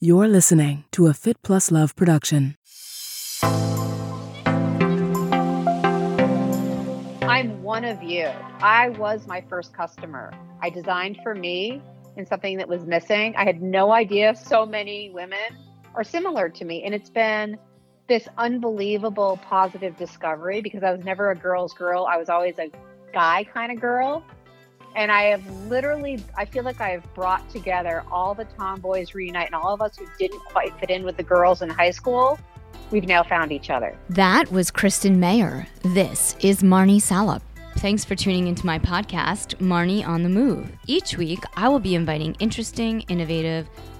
You're listening to a Fit Plus Love production. I'm one of you. I was my first customer. I designed for me in something that was missing. I had no idea so many women are similar to me. And it's been this unbelievable positive discovery because I was never a girl's girl. I was always a guy kind of girl. And I have literally, I feel like I have brought together all the tomboys reunite and all of us who didn't quite fit in with the girls in high school. We've now found each other. That was Kristen Mayer. This is Marnie Salop. Thanks for tuning into my podcast, Marnie on the Move. Each week, I will be inviting interesting, innovative,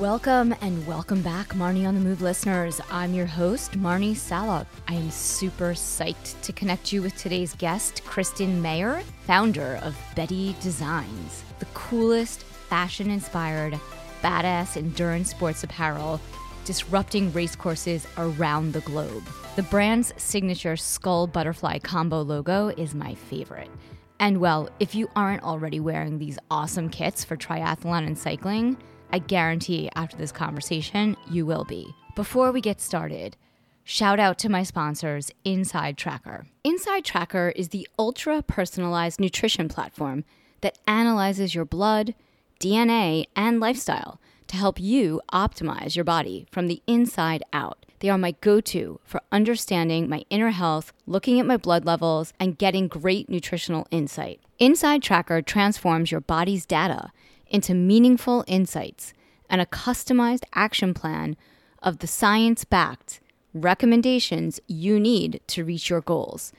Welcome and welcome back, Marnie on the Move listeners. I'm your host, Marnie Salop. I am super psyched to connect you with today's guest, Kristen Mayer, founder of Betty Designs, the coolest fashion inspired, badass endurance sports apparel disrupting racecourses around the globe. The brand's signature skull butterfly combo logo is my favorite. And well, if you aren't already wearing these awesome kits for triathlon and cycling, I guarantee after this conversation, you will be. Before we get started, shout out to my sponsors, Inside Tracker. Inside Tracker is the ultra personalized nutrition platform that analyzes your blood, DNA, and lifestyle to help you optimize your body from the inside out. They are my go to for understanding my inner health, looking at my blood levels, and getting great nutritional insight. Inside Tracker transforms your body's data into meaningful insights and a customized action plan of the science backed recommendations you need to reach your goals.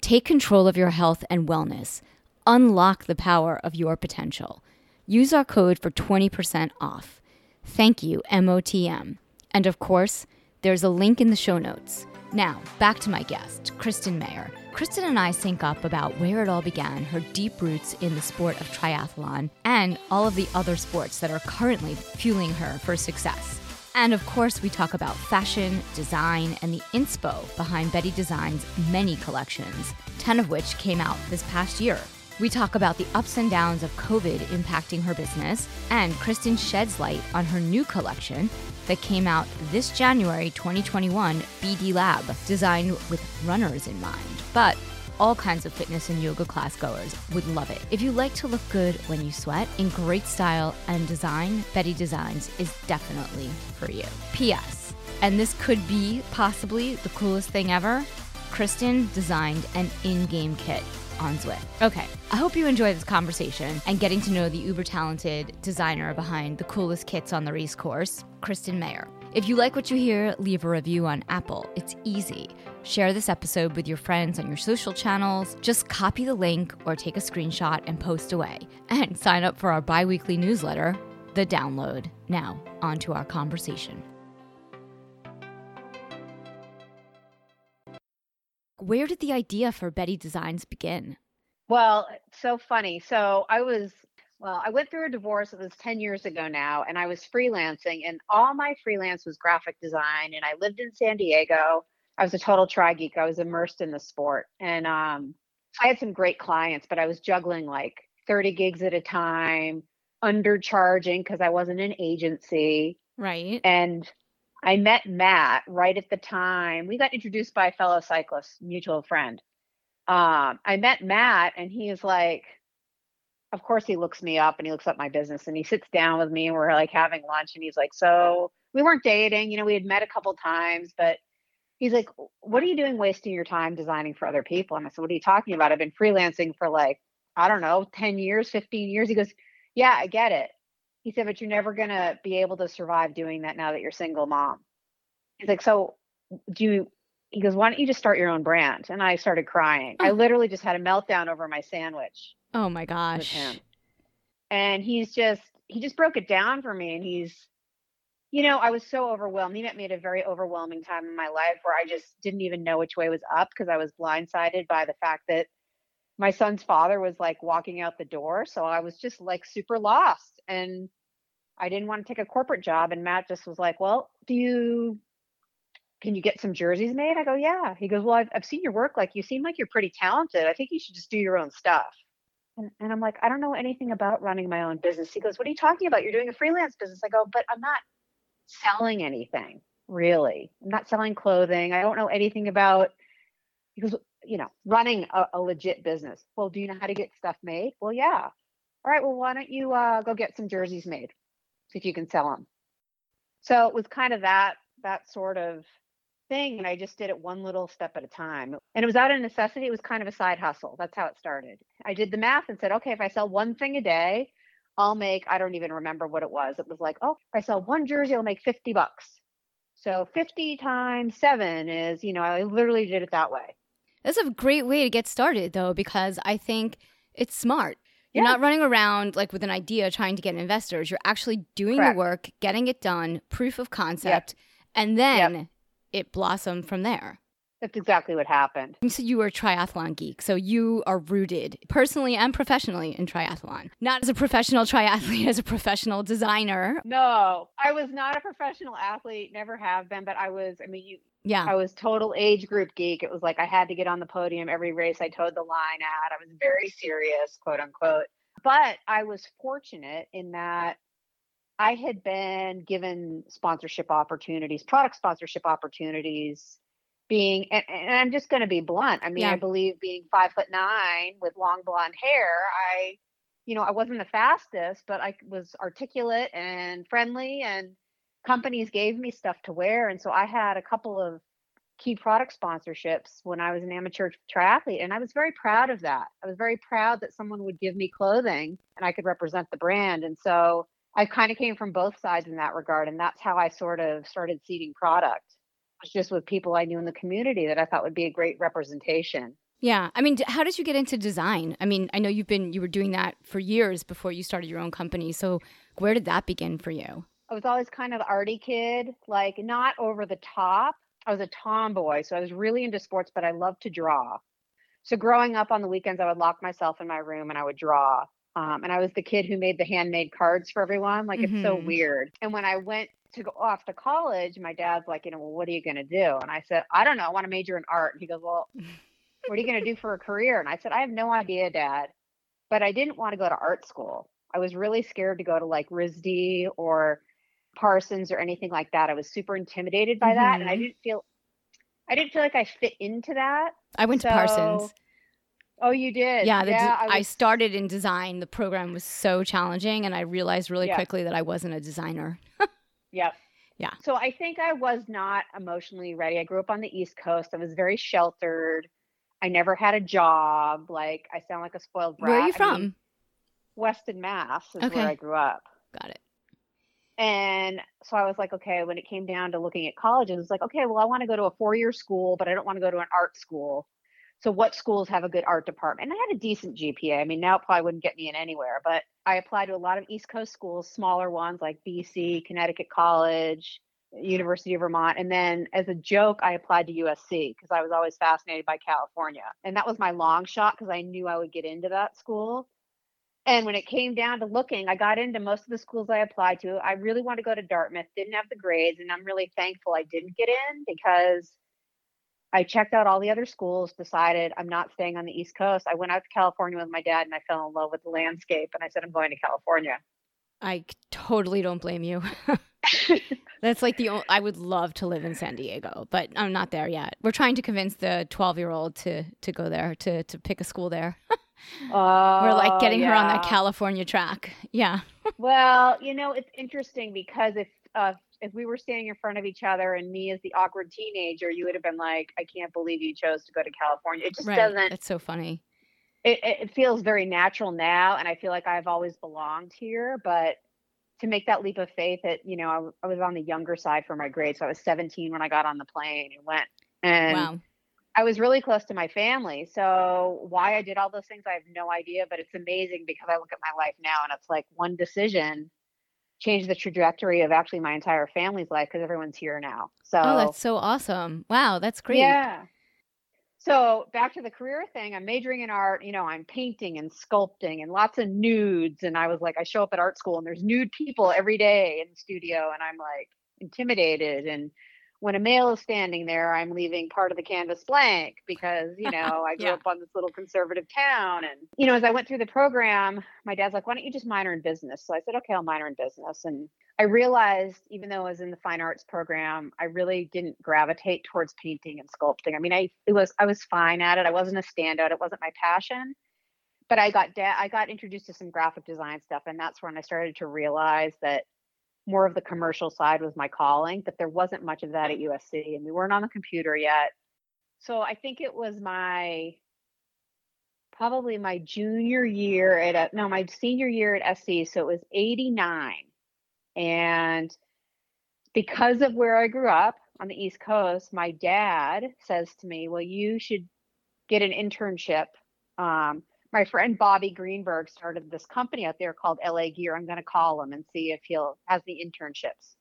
Take control of your health and wellness. Unlock the power of your potential. Use our code for 20% off. Thank you, MOTM. And of course, there's a link in the show notes. Now, back to my guest, Kristen Mayer. Kristen and I sync up about where it all began, her deep roots in the sport of triathlon, and all of the other sports that are currently fueling her for success. And of course, we talk about fashion, design, and the inspo behind Betty Design's many collections, 10 of which came out this past year. We talk about the ups and downs of COVID impacting her business, and Kristen sheds light on her new collection that came out this January 2021, BD Lab, designed with runners in mind. But all kinds of fitness and yoga class goers would love it. If you like to look good when you sweat in great style and design, Betty Designs is definitely for you. P.S. And this could be possibly the coolest thing ever. Kristen designed an in game kit on Zwift. Okay, I hope you enjoy this conversation and getting to know the uber talented designer behind the coolest kits on the race course, Kristen Mayer. If you like what you hear, leave a review on Apple. It's easy. Share this episode with your friends on your social channels. Just copy the link or take a screenshot and post away. And sign up for our bi weekly newsletter, The Download. Now, on to our conversation. Where did the idea for Betty Designs begin? Well, so funny. So I was, well, I went through a divorce. It was 10 years ago now, and I was freelancing, and all my freelance was graphic design. And I lived in San Diego. I was a total tri geek. I was immersed in the sport. And um, I had some great clients, but I was juggling like 30 gigs at a time, undercharging because I wasn't an agency. Right. And I met Matt right at the time. We got introduced by a fellow cyclist, mutual friend. Um, I met Matt, and he is like, of course, he looks me up and he looks up my business and he sits down with me and we're like having lunch. And he's like, So we weren't dating, you know, we had met a couple times, but he's like, What are you doing wasting your time designing for other people? And I said, What are you talking about? I've been freelancing for like, I don't know, 10 years, 15 years. He goes, Yeah, I get it. He said, but you're never going to be able to survive doing that now that you're single mom. He's like, so do you, he goes, why don't you just start your own brand? And I started crying. I literally just had a meltdown over my sandwich. Oh my gosh. And he's just, he just broke it down for me. And he's, you know, I was so overwhelmed. He met me at a very overwhelming time in my life where I just didn't even know which way was up because I was blindsided by the fact that my son's father was like walking out the door. So I was just like super lost. And I didn't want to take a corporate job. And Matt just was like, Well, do you can you get some jerseys made? I go, Yeah. He goes, Well, I've, I've seen your work. Like, you seem like you're pretty talented. I think you should just do your own stuff. And, and I'm like, I don't know anything about running my own business. He goes, What are you talking about? You're doing a freelance business. I go, But I'm not selling anything, really. I'm not selling clothing. I don't know anything about, because, you know, running a, a legit business. Well, do you know how to get stuff made? Well, yeah. All right. Well, why don't you uh, go get some jerseys made? If you can sell them. So it was kind of that that sort of thing and i just did it one little step at a time and it was out of necessity it was kind of a side hustle that's how it started i did the math and said okay if i sell one thing a day i'll make i don't even remember what it was it was like oh if i sell one jersey i'll make 50 bucks so 50 times 7 is you know i literally did it that way that's a great way to get started though because i think it's smart you're yeah. not running around like with an idea trying to get investors. You're actually doing Correct. the work, getting it done, proof of concept, yep. and then yep it blossomed from there. That's exactly what happened. So you were a triathlon geek. So you are rooted personally and professionally in triathlon. Not as a professional triathlete, as a professional designer. No, I was not a professional athlete, never have been, but I was, I mean, you yeah. I was total age group geek. It was like I had to get on the podium every race I toed the line at. I was very serious, quote unquote. But I was fortunate in that I had been given sponsorship opportunities, product sponsorship opportunities, being, and, and I'm just going to be blunt. I mean, yeah. I believe being five foot nine with long blonde hair, I, you know, I wasn't the fastest, but I was articulate and friendly, and companies gave me stuff to wear. And so I had a couple of key product sponsorships when I was an amateur triathlete. And I was very proud of that. I was very proud that someone would give me clothing and I could represent the brand. And so I kind of came from both sides in that regard. And that's how I sort of started seeding product, was just with people I knew in the community that I thought would be a great representation. Yeah. I mean, how did you get into design? I mean, I know you've been, you were doing that for years before you started your own company. So where did that begin for you? I was always kind of the arty kid, like not over the top. I was a tomboy. So I was really into sports, but I loved to draw. So growing up on the weekends, I would lock myself in my room and I would draw. Um, and I was the kid who made the handmade cards for everyone. Like mm-hmm. it's so mm-hmm. weird. And when I went to go off to college, my dad's like, you know, well, what are you going to do? And I said, I don't know. I want to major in art. And he goes, well, what are you going to do for a career? And I said, I have no idea, dad. But I didn't want to go to art school. I was really scared to go to like RISD or Parsons or anything like that. I was super intimidated by mm-hmm. that. And I mm-hmm. didn't feel, I didn't feel like I fit into that. I went so, to Parsons. Oh, you did? Yeah, yeah I, was... I, started in design. The program was so challenging, and I realized really yeah. quickly that I wasn't a designer. yep. Yeah. So I think I was not emotionally ready. I grew up on the East Coast. I was very sheltered. I never had a job. Like I sound like a spoiled brat. Where are you from? I mean, Weston, Mass is okay. where I grew up. Got it. And so I was like, okay, when it came down to looking at colleges, it's like, okay, well, I want to go to a four year school, but I don't want to go to an art school. So what schools have a good art department? And I had a decent GPA. I mean, now it probably wouldn't get me in anywhere, but I applied to a lot of East Coast schools, smaller ones like BC, Connecticut College, University of Vermont. And then as a joke, I applied to USC because I was always fascinated by California. And that was my long shot because I knew I would get into that school. And when it came down to looking, I got into most of the schools I applied to. I really wanted to go to Dartmouth, didn't have the grades, and I'm really thankful I didn't get in because I checked out all the other schools, decided I'm not staying on the East Coast. I went out to California with my dad and I fell in love with the landscape and I said, I'm going to California. I totally don't blame you. That's like the only, I would love to live in San Diego, but I'm not there yet. We're trying to convince the 12 year old to to go there to to pick a school there. uh, We're like getting yeah. her on that California track. Yeah. well, you know, it's interesting because if uh, if we were standing in front of each other and me as the awkward teenager, you would have been like, I can't believe you chose to go to California. It just right. doesn't. It's so funny. It, it feels very natural now. And I feel like I've always belonged here. But to make that leap of faith, that, you know, I, I was on the younger side for my grade. So I was 17 when I got on the plane and went. And wow. I was really close to my family. So why I did all those things, I have no idea. But it's amazing because I look at my life now and it's like one decision changed the trajectory of actually my entire family's life because everyone's here now. Oh, so Oh, that's so awesome. Wow, that's great. yeah. So back to the career thing, I'm majoring in art. You know, I'm painting and sculpting and lots of nudes. And I was like, I show up at art school and there's nude people every day in the studio, and I'm like intimidated. And when a male is standing there, I'm leaving part of the canvas blank because, you know, I grew Yeah. up on this little conservative town. And, you know, as I went through the program, my dad's like, why don't you just minor in business? So I said, okay, I'll minor in business. And I realized, even though I was in the fine arts program, I really didn't gravitate towards painting and sculpting. I mean, I it was I was fine at it. I wasn't a standout. It wasn't my passion. But I got da- I got introduced to some graphic design stuff, and that's when I started to realize that more of the commercial side was my calling. But there wasn't much of that at USC, and we weren't on the computer yet. So I think it was my probably my junior year at no my senior year at SC. So it was '89 and because of where I grew up on the East Coast, my dad says to me, Well, you should get an internship. Um, my friend Bobby Greenberg started this company out there called LA Gear. I'm going to call him and see if he'll has the internships.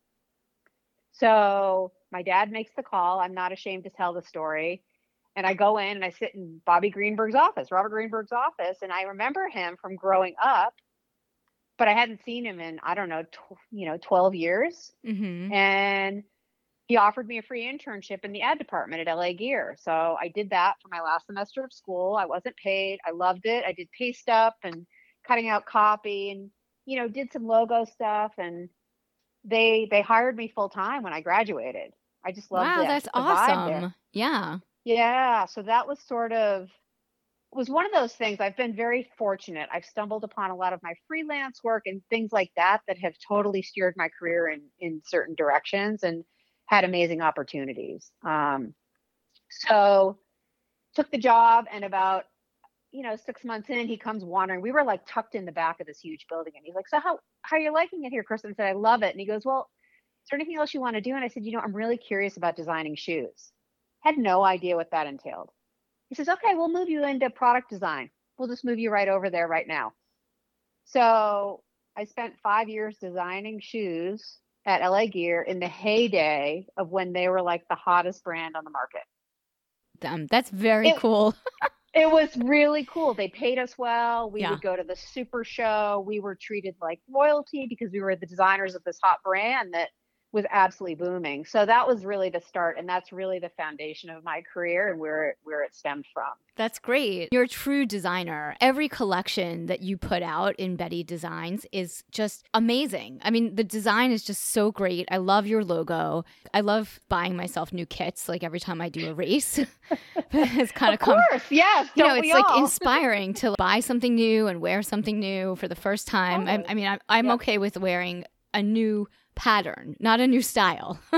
So my dad makes the call. I'm not ashamed to tell the story. And I go in and I sit in Bobby Greenberg's office, Robert Greenberg's office, and I remember him from growing up but I hadn't seen him in I don't know, tw- you know, 12 years. Mm-hmm. And he offered me a free internship in the ad department at LA Gear. So I did that for my last semester of school. I wasn't paid. I loved it. I did paste up and cutting out copy and you know, did some logo stuff and they they hired me full time when I graduated. I just loved Wow, it. that's the awesome. Yeah. Yeah, so that was sort of was one of those things I've been very fortunate. I've stumbled upon a lot of my freelance work and things like that that have totally steered my career in in certain directions and had amazing opportunities. Um, so took the job and about you know six months in he comes wandering. We were like tucked in the back of this huge building and he's like so how how are you liking it here kristen? I said i love it. And he goes well is there anything else you want to do? And i said you know i'm really curious about designing shoes. Had no idea what that entailed. He says okay we'll move you into product design. We'll just move you right over there right now. So i spent five years designing shoes at la gear in the heyday of when they were like the hottest brand on the market Um, that's very It- cool. it was really cool. They paid us well. We Yeah. would go to the super show. We were treated like royalty because we were the designers of this hot brand that was absolutely booming. So that was really the start and that's really the foundation of my career and where it, where it stemmed from. That's great. You're a true designer. Every collection that you put out in Betty Designs is just amazing. I mean, the design is just so great. I love your logo. I love buying myself new kits like every time I do a race. it's kind of Of course, yes. you know, it's like all? inspiring to buy something new and wear something new for the first time. I, I mean, I'm, I'm Yeah. okay with wearing a new pattern, not a new style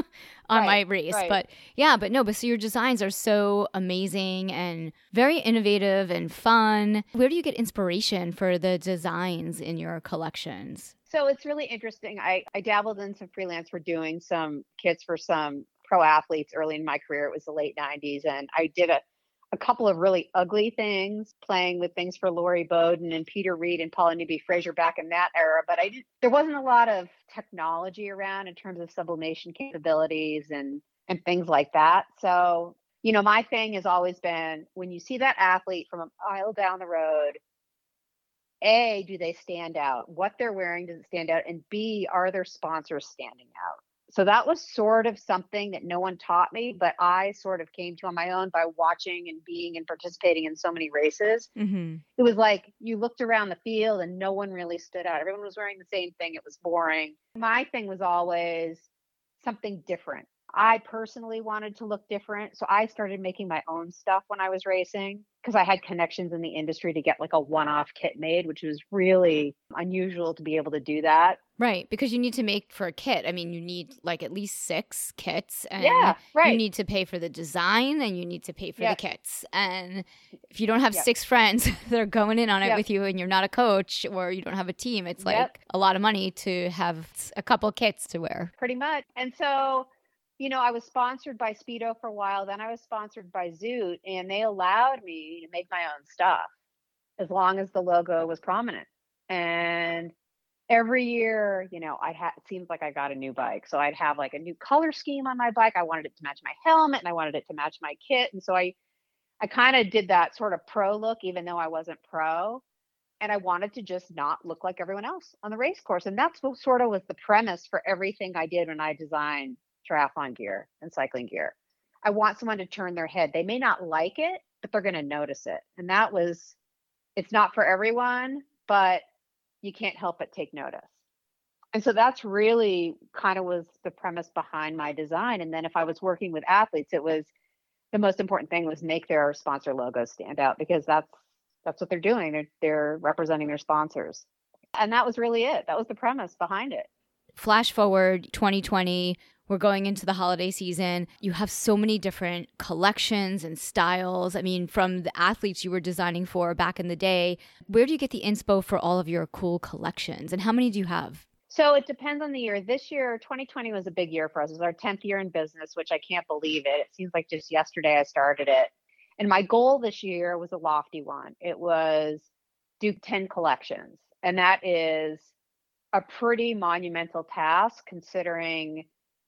on my race. right. But yeah, but no, but so your designs are so amazing and very innovative and fun. Where do you get inspiration for the designs in your collections? So it's really interesting. I, I dabbled in some freelance for doing some kits for some pro athletes early in my career. It was the late 90s. And I did a, a couple of really ugly things, playing with things for Lori Bowden and Peter Reid and Paula Newby Fraser back in that era. But I there wasn't a lot of technology around in terms of sublimation capabilities and, and things like that. So, you know, my thing has always been when you see that athlete from a mile down the road, a, do they stand out? What they're wearing does it stand out? And B, are their sponsors standing out? So that was sort of something that no one taught me, but I sort of came to on my own by watching and being and participating in so many races. Mm-hmm. It was like you looked around the field and no one really stood out. Everyone was wearing the same thing. It was boring. My thing was always something different. I personally wanted to look different. So I started making my own stuff when I was racing because I had connections in the industry to get like a one off kit made, which was really unusual to be able to do that. Right, because you need to make for a kit. I mean, you need like at least six kits, and yeah, right. you need to pay for the design, and you need to pay for Yep. the kits. And if you don't have Yep. six friends that are going in on it Yep. with you, and you're not a coach or you don't have a team, it's like a lot of money to have a couple kits to wear. pretty much. And so, you know, I was sponsored by Speedo for a while. Then I was sponsored by Zoot, and they allowed me to make my own stuff as long as the logo was prominent. And every year, you know, I had it seems like I got a new bike. So I'd have like a new color scheme on my bike. I wanted it to match my helmet and I wanted it to match my kit. And so I I kind of did that sort of pro look, even though I wasn't pro. And I wanted to just not look like everyone else on the race course. And that's what sort of was the premise for everything I did when I designed triathlon gear and cycling gear. I want someone to turn their head. They may not like it, but they're going to notice it. And that was, it's not for everyone, but you can't help but take notice. And so that's really kind of was the premise behind my design. And then if I was working with athletes, it was the most important thing was make their sponsor logos stand out because that's that's what they're doing. They're they're representing their sponsors. And that was really it. That was the premise behind it. Flash forward 2020, we're going into the holiday season. You have so many different collections and styles. I mean, from the athletes you were designing for back in the day, where do you get the inspo for all of your cool collections? And how many do you have? So it depends on the year. This year, 2020 was a big year for us. It was our 10th year in business, which I can't believe it. It seems like just yesterday I started it. And my goal this year was a lofty one. It was do 10 collections. And that is a pretty monumental task considering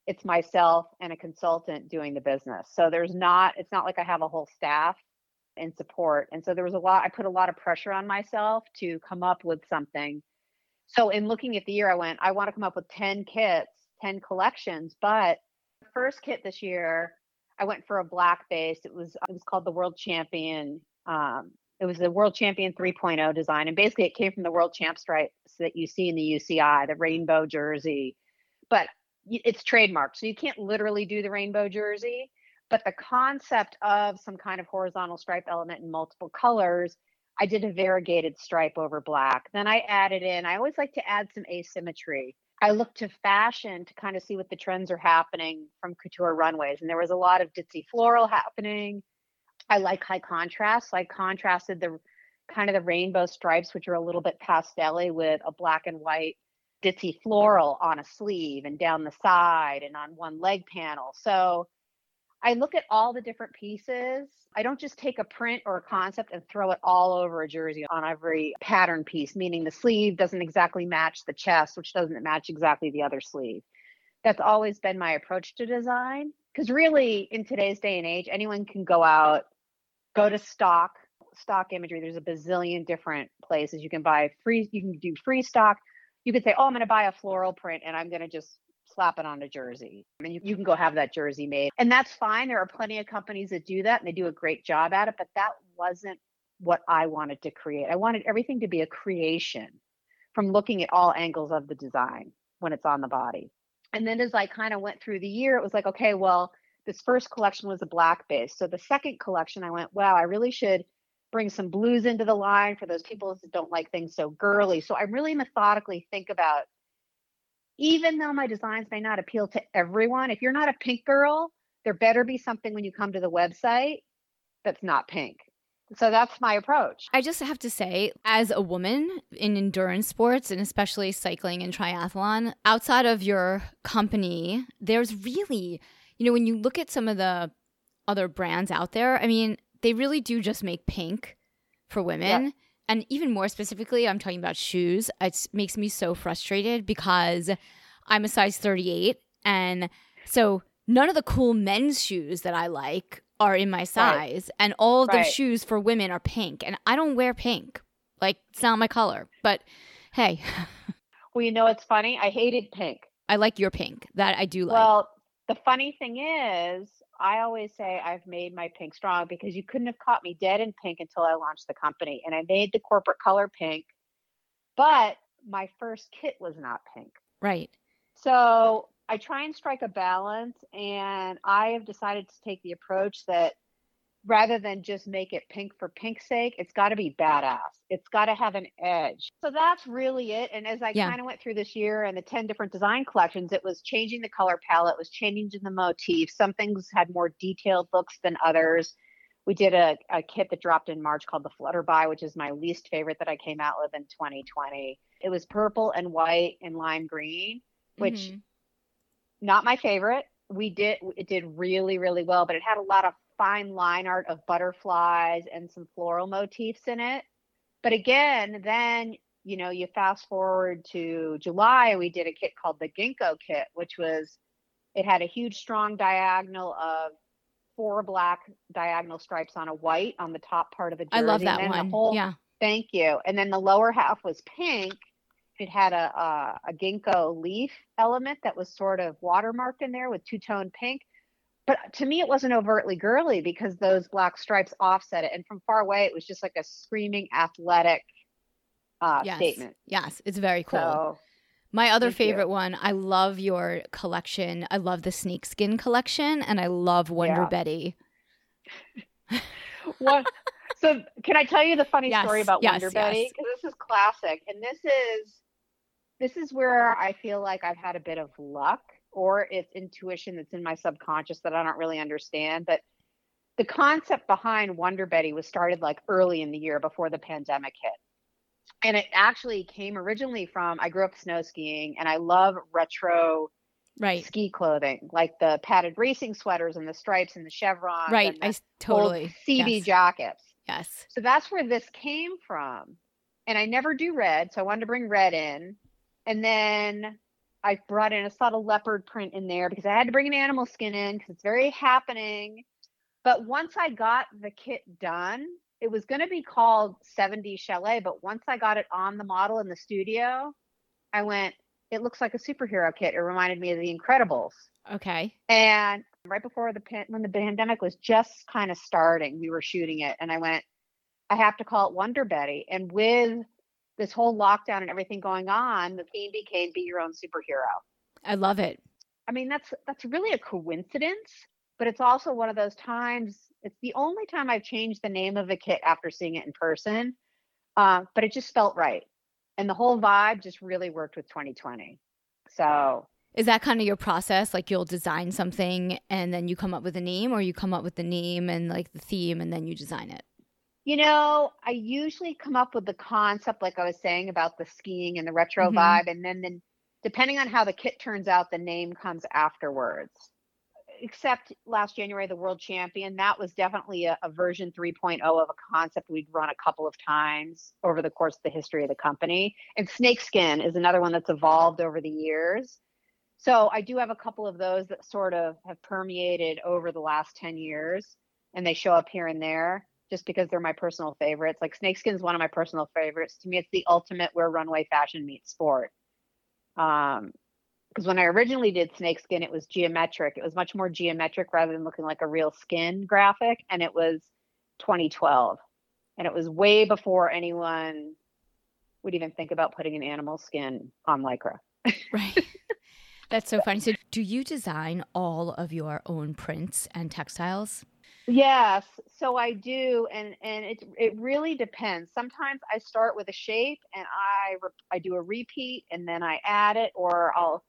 it's myself and a consultant doing the business. So there's not, it's not like I have a whole staff and support. And so there was a lot, I put a lot of pressure on myself to come up with something. So in looking at the year, I went, I want to come up with 10 kits, 10 collections. But the first kit this year, I went for a black base. It was it was called the World Champion. Um, it was the World Champion 3.0 design, and basically it came from the World Champ stripes that you see in the UCI, the rainbow jersey. But it's trademarked. So you can't literally do the rainbow jersey, but the concept of some kind of horizontal stripe element in multiple colors, I did a variegated stripe over black. Then I added in, I always like to add some asymmetry. I looked to fashion to kind of see what the trends are happening from couture runways. And there was a lot of ditzy floral happening. I like high contrast. So I contrasted the kind of the rainbow stripes, which are a little bit pastelly with a black and white ditzy floral on a sleeve and down the side and on one leg panel. So I look at all the different pieces. I don't just take a print or a concept and throw it all over a jersey on every pattern piece, meaning the sleeve doesn't exactly match the chest, which doesn't match exactly the other sleeve. That's always been my approach to design. Because really, in today's day and age, anyone can go out, go to stock, stock imagery. There's a bazillion different places you can buy free, you can do free stock you could say, oh, I'm going to buy a floral print and I'm going to just slap it on a jersey. I mean, you, you can go have that jersey made. And that's fine. There are plenty of companies that do that and they do a great job at it, but that wasn't what I wanted to create. I wanted everything to be a creation from looking at all angles of the design when it's on the body. And then as I kind of went through the year, it was like, okay, well, this first collection was a black base. So the second collection, I went, wow, I really should bring some blues into the line for those people that don't like things so girly. So I really methodically think about even though my designs may not appeal to everyone, if you're not a pink girl, there better be something when you come to the website that's not pink. So that's my approach. I just have to say, as a woman in endurance sports and especially cycling and triathlon, outside of your company, there's really, you know, when you look at some of the other brands out there, I mean, they really do just make pink for women. Yeah. And even more specifically, I'm talking about shoes. It makes me so frustrated because I'm a size 38. And so none of the cool men's shoes that I like are in my size. Right. And all of right. the shoes for women are pink. And I don't wear pink. Like, it's not my color. But hey. well, you know, it's funny. I hated pink. I like your pink. That I do like. Well, the funny thing is, I always say I've made my pink strong because you couldn't have caught me dead in pink until I launched the company. And I made the corporate color pink, but my first kit was not pink. Right. So I try and strike a balance. And I have decided to take the approach that rather than just make it pink for pink's sake, it's got to be badass. It's got to have an edge. So that's really it. And as I yeah. kind of went through this year and the 10 different design collections, it was changing the color palette, was changing the motif. Some things had more detailed looks than others. We did a, a kit that dropped in March called the Flutterby, which is my least favorite that I came out with in 2020. It was purple and white and lime green, which mm-hmm. not my favorite. We did it did really really well, but it had a lot of fine line art of butterflies and some floral motifs in it. But again, then you know, you fast forward to July, we did a kit called the Ginkgo kit, which was it had a huge strong diagonal of four black diagonal stripes on a white on the top part of the jersey. I love that one. whole- yeah. Thank you. And then the lower half was pink. It had a, a a ginkgo leaf element that was sort of watermarked in there with two tone pink. But to me, it wasn't overtly girly because those black stripes offset it. And from far away, it was just like a screaming athletic uh, yes. statement. Yes. It's very cool. So My other Thank you. favorite one, I love your collection. I love the snakeskin collection and I love Wonder Yeah. Betty. what? So can I tell you the funny Yes, story about yes, Wonder. Betty? Because this is classic, and this is this is where I feel like I've had a bit of luck, or it's intuition that's in my subconscious that I don't really understand. But the concept behind Wonder Betty was started like early in the year before the pandemic hit. And it actually came originally from I grew up snow skiing and I love retro Right. ski clothing, like the padded racing sweaters and the stripes and the chevrons. Right. and the I totally. CB yes. jackets. yes. So that's where this came from. And I never do red, so I wanted to bring red in. And then I brought in a subtle leopard print in there because I had to bring an animal skin in because it's very happening. But once I got the kit done, it was going to be called 70 Chalet. But once I got it on the model in the studio, I went, it looks like a superhero kit. It reminded me of the Incredibles. Okay. And right before the pan- when the pandemic was just kind of starting, we were shooting it, and I went, I have to call it Wonder Betty. And with this whole lockdown and everything going on, the theme became "Be Your Own Superhero." I love it. I mean, that's that's really a coincidence, but it's also one of those times. It's the only time I've changed the name of a kit after seeing it in person, uh, but it just felt right, and the whole vibe just really worked with 2020. So Is that kind of your process? Like you'll design something and then you come up with a name, or you come up with the name and like the theme and then you design it? You know, I usually come up with the concept, like I was saying about the skiing and the retro Mhm. vibe, and then, then depending on how the kit turns out, the name comes afterwards. Except last January, the world champion, that was definitely a, a version 3.0 of a concept we'd run a couple of times over the course of the history of the company. And snakeskin is another one that's evolved over the years. So I do have a couple of those that sort of have permeated over the last 10 years and they show up here and there just because they're my personal favorites. Like snakeskin is one of my personal favorites. To me, it's the ultimate where runway fashion meets sport. Um, because when I originally did snakeskin, it was geometric. It was much more geometric rather than looking like a real skin graphic. And it was 2012, and it was way before anyone would even think about putting an animal skin on lycra. Right. That's so funny. So, do you design all of your own prints and textiles? Yes, so I do, and and it it really depends. Sometimes I start with a shape and I I do a repeat and then I add it, or I'll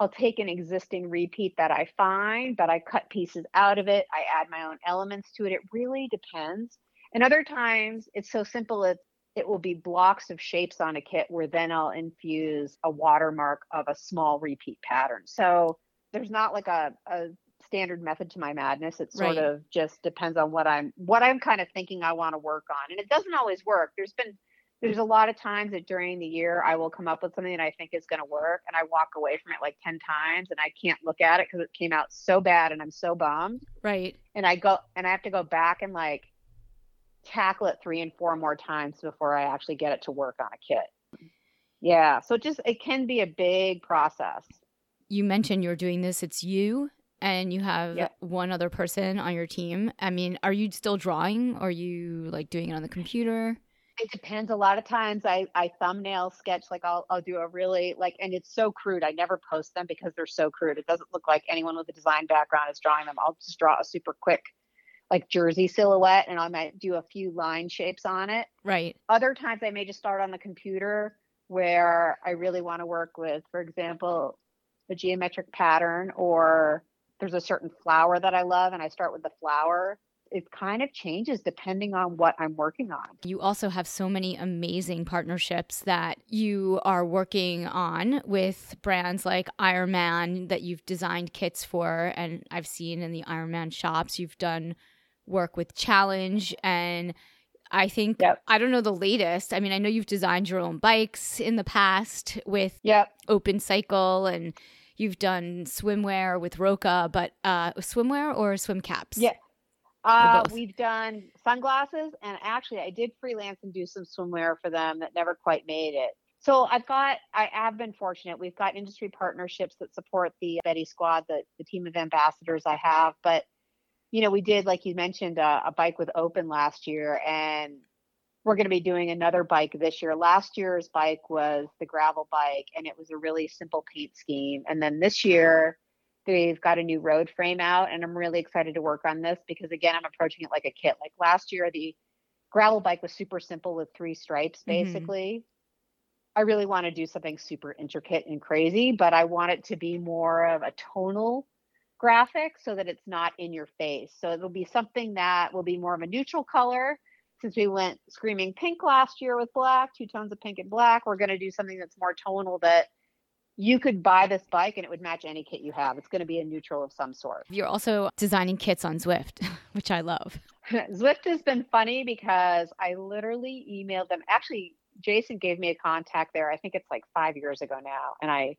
I'll take an existing repeat that I find, but I cut pieces out of it. I add my own elements to it. It really depends. And other times it's so simple it it will be blocks of shapes on a kit where then I'll infuse a watermark of a small repeat pattern. So there's not like a, a standard method to my madness. It sort Right. of just depends on what I'm what I'm kind of thinking I want to work on. And it doesn't always work. There's been there's a lot of times that during the year I will come up with something that I think is going to work and I walk away from it like 10 times and I can't look at it because it came out so bad and I'm so bummed Right. and I go and I have to go back and like tackle it three and four more times before I actually get it to work on a kit. Yeah, so it just it can be a big process. You mentioned you're doing this. It's you and you have Yep. one other person on your team. I mean, are you still drawing? Or are you like doing it on the computer? It depends. A lot of times I I thumbnail sketch like I'll I'll do a really like and it's so crude. I never post them because they're so crude. It doesn't look like anyone with a design background is drawing them. I'll just draw a super quick like jersey silhouette and I might do a few line shapes on it. Right. other times I may just start on the computer where I really want to work with, for example, a geometric pattern or there's a certain flower that I love and I start with the flower. It kind of changes depending on what I'm working on. You also have so many amazing partnerships that you are working on with brands like Ironman that you've designed kits for. And I've seen in the Ironman shops, you've done work with Challenge. And I think Yep. I don't know the latest. I mean, I know you've designed your own bikes in the past with Yep. Open Cycle and you've done swimwear with Roka, but uh swimwear or swim caps? Yeah. Uh, we've done sunglasses, and actually, I did freelance and do some swimwear for them that never quite made it. So I've got, I have been fortunate. We've got industry partnerships that support the Betty Squad, the, the team of ambassadors I have. But, you know, we did, like you mentioned, uh, a bike with Open last year, and we're going to be doing another bike this year. Last year's bike was the gravel bike, and it was a really simple paint scheme. And then this year, they've got a new road frame out, and I'm really excited to work on this because, again, I'm approaching it like a kit. Like last year, the gravel bike was super simple with three stripes, Mhm. basically. I really want to do something super intricate and crazy, but I want it to be more of a tonal graphic so that it's not in your face. So it'll be something that will be more of a neutral color. Since we went screaming pink last year with black, two tones of pink and black, we're going to do something that's more tonal that you could buy this bike and it would match any kit you have. It's going to be a neutral of some sort. You're also designing kits on Zwift, which I love. Zwift has been funny because I literally emailed them. Actually, Jason gave me a contact there. I think it's like five years ago now, and I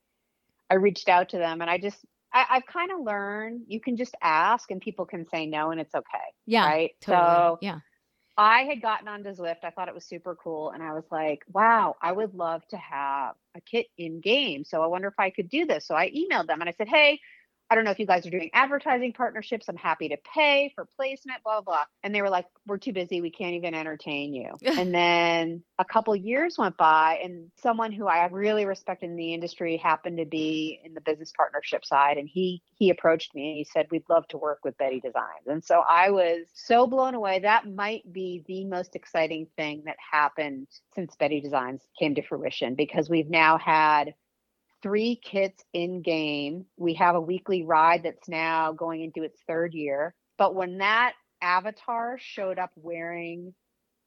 I reached out to them, and I just I, I've kind of learned you can just ask, and people can say no, and it's okay, Yeah. right? Totally. So yeah. I had gotten onto Zwift. I thought it was super cool. And I was like, wow, I would love to have a kit in game. So I wonder if I could do this. So I emailed them and I said, hey, I don't know if you guys are doing advertising partnerships. I'm happy to pay for placement, blah, blah, blah. And they were like, we're too busy. We can't even entertain you. and then a couple years went by, and someone who I really respect in the industry happened to be in the business partnership side. And he he approached me and he said, We'd love to work with Betty Designs. And so I was so blown away. That might be the most exciting thing that happened since Betty Designs came to fruition because we've now had three kits in game. We have a weekly ride that's now going into its third year. But when that avatar showed up wearing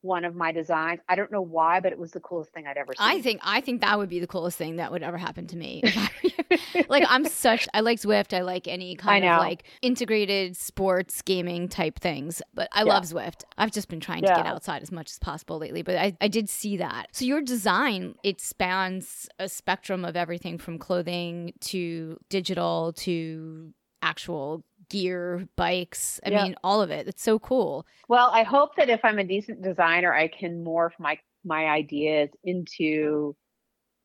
one of my designs, I don't know why, but it was the coolest thing I'd ever seen. I think I think that would be the coolest thing that would ever happen to me. If I were you. like I'm such I like Zwift. I like any kind of like integrated sports gaming type things. But I Yeah. love Zwift. I've just been trying to get outside as much as possible lately. But I, I did see that. So your design, it spans a spectrum of everything from clothing to digital to actual gear, bikes. I Yeah. mean, all of it. It's so cool. Well, I hope that if I'm a decent designer, I can morph my my ideas into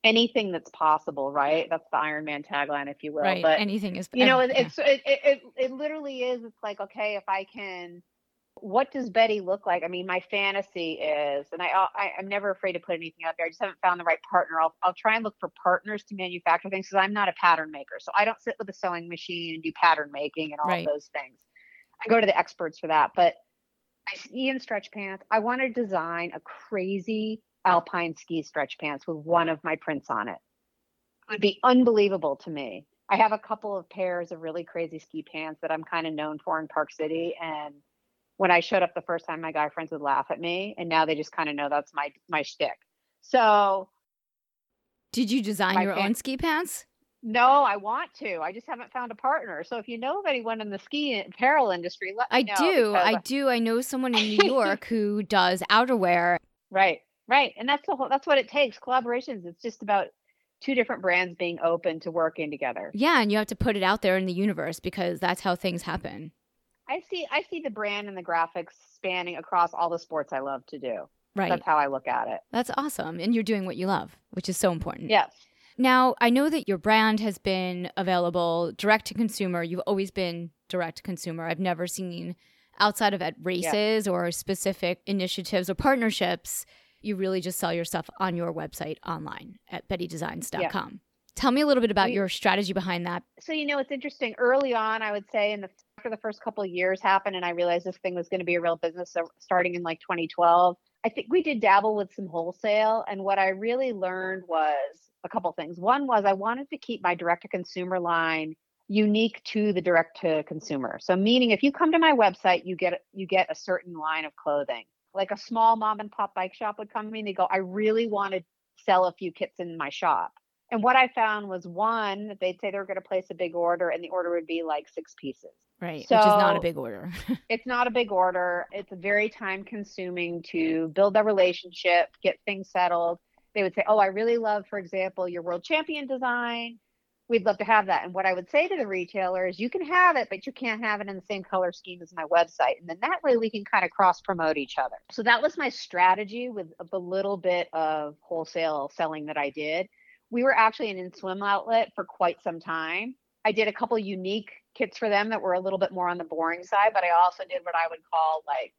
anything that's possible. Right? That's the Ironman tagline, if you will. right. But Anything is you know, it, yeah. it's it, it it it literally is. It's like okay, if I can. What does Betty look like? I mean, my fantasy is, and I, I I'm never afraid to put anything out there. I just haven't found the right partner. I'll I'll try and look for partners to manufacture things because I'm not a pattern maker. So I don't sit with a sewing machine and do pattern making and all Right. those things. I go to the experts for that. But I see in stretch pants, I want to design a crazy alpine ski stretch pants with one of my prints on it. It would be unbelievable to me. I have a couple of pairs of really crazy ski pants that I'm kind of known for in Park City. And when I showed up the first time, my guy friends would laugh at me. And now they just kind of know that's my my shtick. So Did you design your own ski pants? no, I want to. I just haven't found a partner. So if you know of anyone in the ski apparel industry, let me I know. do. I do. I know someone in New York who does outerwear. Right, right, and that's the whole. That's what it takes. Collaborations. It's just about two different brands being open to working together. Yeah, and you have to put it out there in the universe because that's how things happen. I see. I see the brand and the graphics spanning across all the sports I love to do. Right. That's how I look at it. That's awesome. And you're doing what you love, which is so important. Yes. Now, I know that your brand has been available direct to consumer. You've always been direct to consumer. I've never seen outside of at races or specific initiatives or partnerships, you really just sell your stuff on your website online at bettydesigns.com. Tell me a little bit about mm. your strategy behind that. So you know, it's interesting. Early on, I would say, in the after the first couple of years happened, and I realized this thing was going to be a real business. So starting in like 2012, I think we did dabble with some wholesale, and what I really learned was a couple things. One was I wanted to keep my direct to consumer line unique to the direct to consumer. So meaning if you come to my website, you get you get a certain line of clothing. Like a small mom and pop bike shop would come to me and they go, I really want to sell a few kits in my shop. And what I found was one, they'd say they were going to place a big order and the order would be like six pieces. Right. So, Which is not a big order. it's not a big order. It's very time consuming to build a relationship, get things settled. They would say, Oh, I really love, for example, your world champion design. We'd love to have that. And what I would say to the retailer is, You can have it, but you can't have it in the same color scheme as my website. And then that way we can kind of cross promote each other. So that was my strategy with the little bit of wholesale selling that I did. We were actually an in SwimOutlet for quite some time. I did a couple unique kits for them that were a little bit more on the boring side, but I also did what I would call like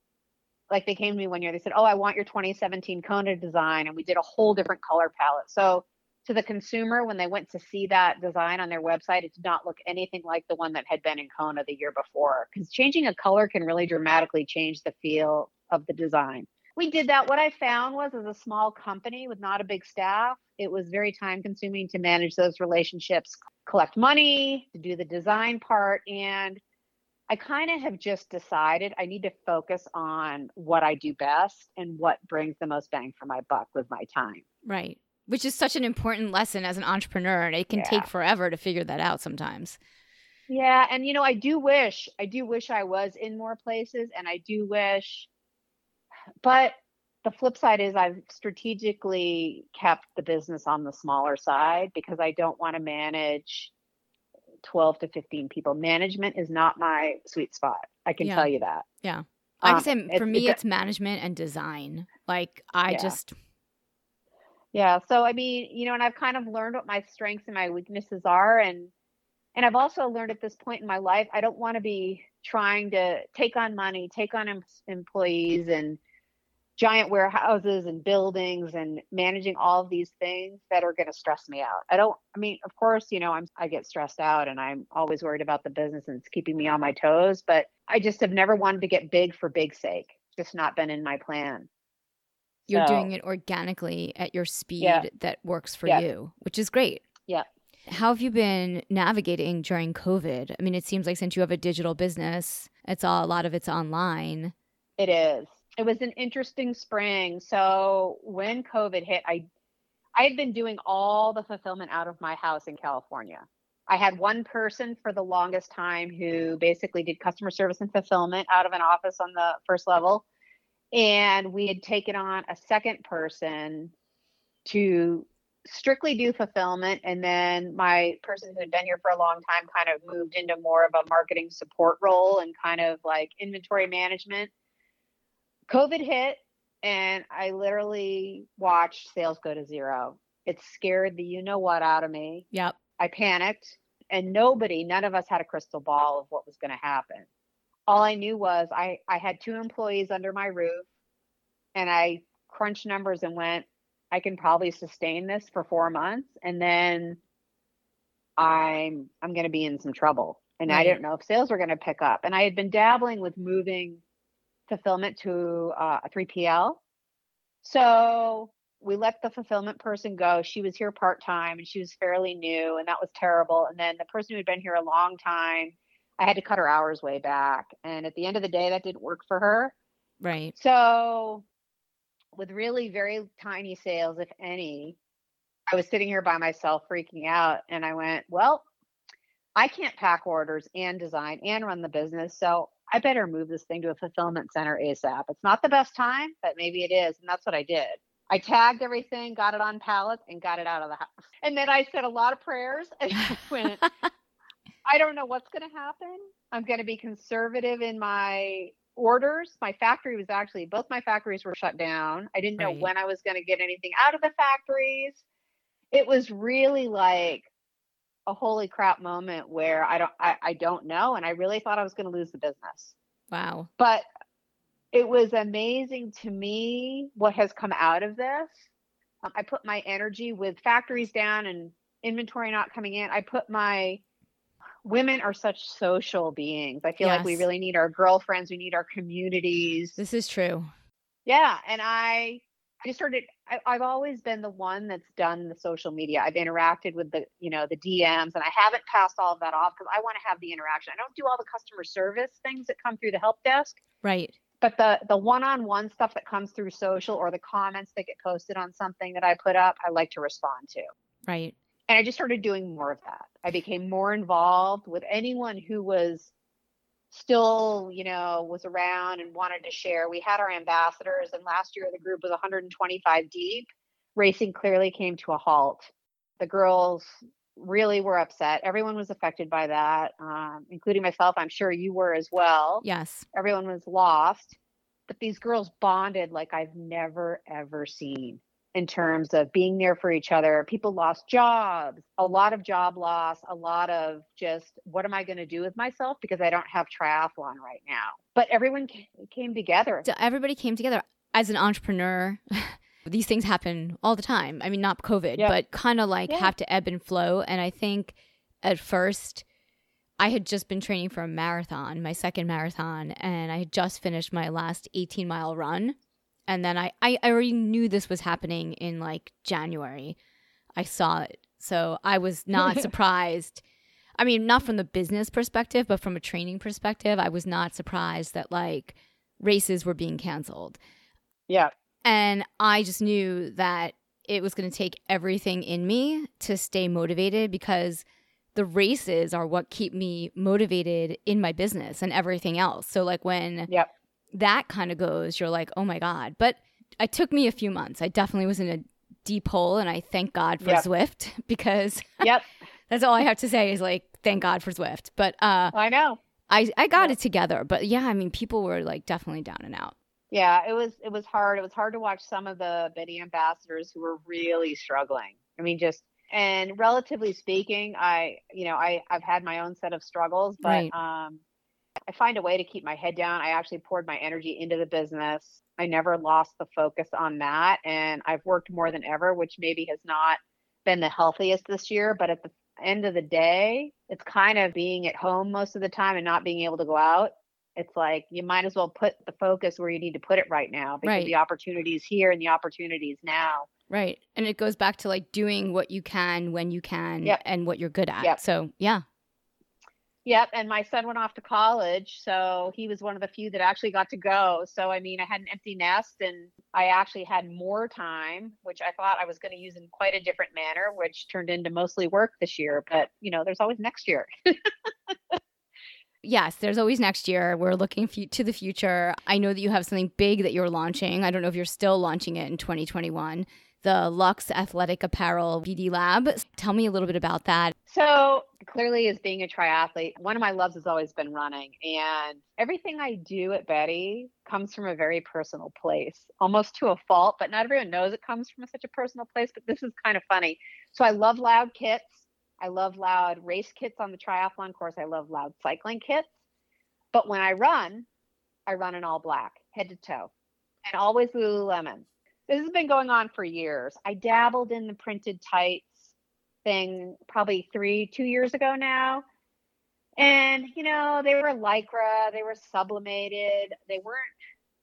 like they came to me one year, they said, Oh, I want your 2017 Kona design. And we did a whole different color palette. So to the consumer, when they went to see that design on their website, it did not look anything like the one that had been in Kona the year before. Because changing a color can really dramatically change the feel of the design. We did that. What I found was as a small company with not a big staff, it was very time consuming to manage those relationships collect money, to do the design part. And I kind of have just decided I need to focus on what I do best and what brings the most bang for my buck with my time. Right. Which is such an important lesson as an entrepreneur. And it can yeah. take forever to figure that out sometimes. Yeah. And, you know, I do wish, I do wish I was in more places and I do wish, but the flip side is I've strategically kept the business on the smaller side because I don't want to manage 12 to 15 people. Management is not my sweet spot. I can yeah. tell you that. Yeah. Like um, I said, for me, it's, it's, management and design. Like I yeah. just. Yeah. So, I mean, you know, and I've kind of learned what my strengths and my weaknesses are. And, and I've also learned at this point in my life, I don't want to be trying to take on money, take on em- employees and, giant warehouses and buildings and managing all of these things that are going to stress me out. I don't I mean, of course, you know, I'm I get stressed out and I'm always worried about the business and it's keeping me on my toes, but I just have never wanted to get big for big sake. Just not been in my plan. You're so, doing it organically at your speed yeah. that works for yeah. you, which is great. Yeah. How have you been navigating during COVID? I mean, it seems like since you have a digital business, it's all a lot of it's online. It is it was an interesting spring. So when COVID hit, I I had been doing all the fulfillment out of my house in California. I had one person for the longest time who basically did customer service and fulfillment out of an office on the first level. And we had taken on a second person to strictly do fulfillment. And then my person who had been here for a long time kind of moved into more of a marketing support role and kind of like inventory management. COVID hit and I literally watched sales go to zero. It scared the you know what out of me. Yep. I panicked and nobody, none of us had a crystal ball of what was going to happen. All I knew was I, I had two employees under my roof and I crunched numbers and went, I can probably sustain this for four months and then I'm I'm going to be in some trouble. And right. I didn't know if sales were going to pick up. And I had been dabbling with moving fulfillment to uh, a 3PL. So we let the fulfillment person go. She was here part time and she was fairly new, and that was terrible. And then the person who had been here a long time, I had to cut her hours way back. And at the end of the day, that didn't work for her. Right. So, with really very tiny sales, if any, I was sitting here by myself freaking out. And I went, well, I can't pack orders and design and run the business. So I better move this thing to a fulfillment center ASAP. It's not the best time, but maybe it is. And that's what I did. I tagged everything, got it on pallets, and got it out of the house. And then I said a lot of prayers and went, I don't know what's going to happen. I'm going to be conservative in my orders. My factory was actually, both my factories were shut down. I didn't know when I was going to get anything out of the factories. It was really like, a holy crap moment where I don't I, I don't know and I really thought I was going to lose the business. Wow. But it was amazing to me what has come out of this. Um, I put my energy with factories down and inventory not coming in. I put my women are such social beings. I feel yes. like we really need our girlfriends, we need our communities. This is true. Yeah, and I I just started. I, I've always been the one that's done the social media. I've interacted with the, you know, the DMs, and I haven't passed all of that off because I want to have the interaction. I don't do all the customer service things that come through the help desk. Right. But the the one-on-one stuff that comes through social or the comments that get posted on something that I put up, I like to respond to. Right. And I just started doing more of that. I became more involved with anyone who was still, you know, was around and wanted to share. We had our ambassadors, and last year the group was 125 deep. Racing clearly came to a halt. The girls really were upset. Everyone was affected by that, um, including myself. I'm sure you were as well. Yes. Everyone was lost. But these girls bonded like I've never, ever seen in terms of being there for each other. People lost jobs, a lot of job loss, a lot of just what am I going to do with myself because I don't have triathlon right now. But everyone came together. So everybody came together as an entrepreneur. These things happen all the time. I mean, not COVID, Yeah. but kind of like Yeah. have to ebb and flow. And I think at first, I had just been training for a marathon, my second marathon, and I had just finished my last 18 mile run. And then I, I, I already knew this was happening in like January. I saw it. So I was not surprised. I mean, not from the business perspective, but from a training perspective, I was not surprised that like races were being canceled. Yeah. And I just knew that it was going to take everything in me to stay motivated because the races are what keep me motivated in my business and everything else. So, like, when Yep. That kind of goes, you're like, oh my God. But it took me a few months. I definitely was in a deep hole, and I thank God for Yep. Zwift because Yep. that's all I have to say is like, thank God for Zwift. But uh, I know. I, I got Yep. it together. But yeah, I mean, people were like definitely down and out. Yeah, it was it was hard. It was hard to watch some of the Betty ambassadors who were really struggling. I mean, just and relatively speaking, I you know I I've had my own set of struggles, but Right. um, I find a way to keep my head down. I actually poured my energy into the business. I never lost the focus on that, and I've worked more than ever, which maybe has not been the healthiest this year. But at the end of the day, it's kind of being at home most of the time and not being able to go out it's like you might as well put the focus where you need to put it right now because Right. the opportunities here and the opportunities now. Right. And it goes back to like doing what you can when you can Yep. and what you're good at. Yep. So, yeah. Yep. And my son went off to college. So he was one of the few that actually got to go. So, I mean, I had an empty nest and I actually had more time, which I thought I was going to use in quite a different manner, which turned into mostly work this year. But, you know, there's always next year. Yes, there's always next year. We're looking fu- to the future. I know that you have something big that you're launching. I don't know if you're still launching it in 2021. The Lux Athletic Apparel BD Lab. Tell me a little bit about that. So clearly, as being a triathlete, one of my loves has always been running. And everything I do at Betty comes from a very personal place, almost to a fault, but not everyone knows it comes from such a personal place. But this is kind of funny. So I love loud kits. I love loud race kits on the triathlon course. I love loud cycling kits. But when I run, I run in all black, head to toe, and always Lululemon. This has been going on for years. I dabbled in the printed tights thing probably three, two years ago now. And, you know, they were lycra, they were sublimated, they weren't,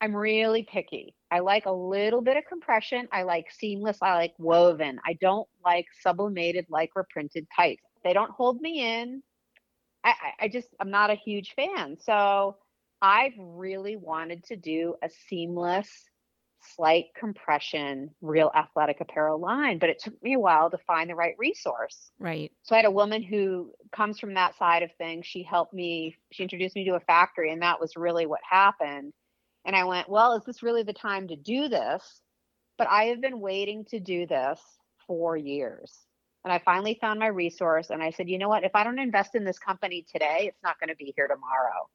I'm really picky. I like a little bit of compression. I like seamless. I like woven. I don't like sublimated lycra printed tights. They don't hold me in. I, I, I just, I'm not a huge fan. So I've really wanted to do a seamless, slight compression, real athletic apparel line, but it took me a while to find the right resource. Right. So I had a woman who comes from that side of things. She helped me, she introduced me to a factory, and that was really what happened. And I went, Well, is this really the time to do this? But I have been waiting to do this for years. And I finally found my resource and I said, You know what? If I don't invest in this company today, it's not going to be here tomorrow.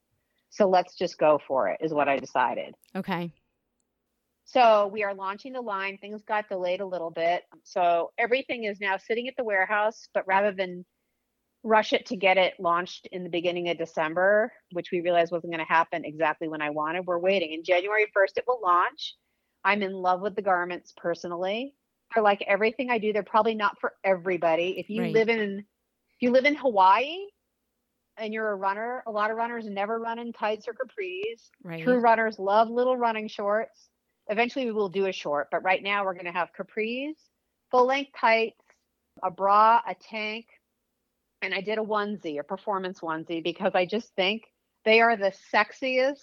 So let's just go for it, is what I decided. Okay. So we are launching the line. Things got delayed a little bit. So everything is now sitting at the warehouse, but rather than rush it to get it launched in the beginning of December, which we realized wasn't going to happen exactly when I wanted, we're waiting. In January 1st, it will launch. I'm in love with the garments personally. They're like everything I do, they're probably not for everybody. If you Right. live in if you live in Hawaii and you're a runner, a lot of runners never run in tights or capris. Right. True runners love little running shorts. Eventually, we will do a short, but right now we're going to have capris, full length tights, a bra, a tank, and I did a onesie, a performance onesie, because I just think they are the sexiest,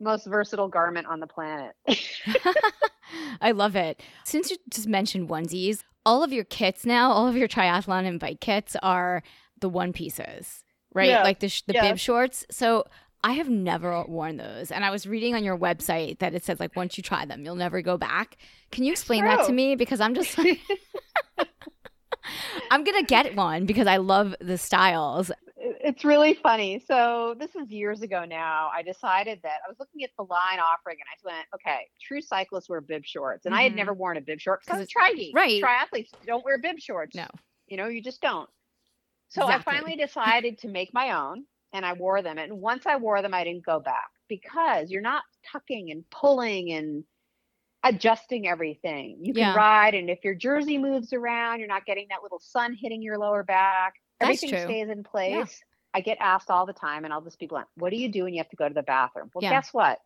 most versatile garment on the planet. I love it. Since you just mentioned onesies, all of your kits now, all of your triathlon and bike kits are the one pieces, right? Yeah. Like the, sh- the Yeah. bib shorts. So I have never worn those. And I was reading on your website that it says like once you try them, you'll never go back. Can you explain that to me? Because I'm just I'm gonna get one because I love the styles. It's really funny. So this is years ago now. I decided that I was looking at the line offering, and I went, "Okay, true cyclists wear bib shorts," and I had never mm-hmm. worn a bib short 'Cause because it's trigy. right. Triathletes don't wear bib shorts. No. you know, you just don't. So Exactly. I finally decided to make my own, and I wore them. And once I wore them, I didn't go back because you're not tucking and pulling and adjusting everything. You can Yeah. ride, and if your jersey moves around, you're not getting that little sun hitting your lower back. Everything stays in place. I get asked all the time, and I'll just be blunt. What do you do when you have to go to the bathroom? Well, Yeah. guess what?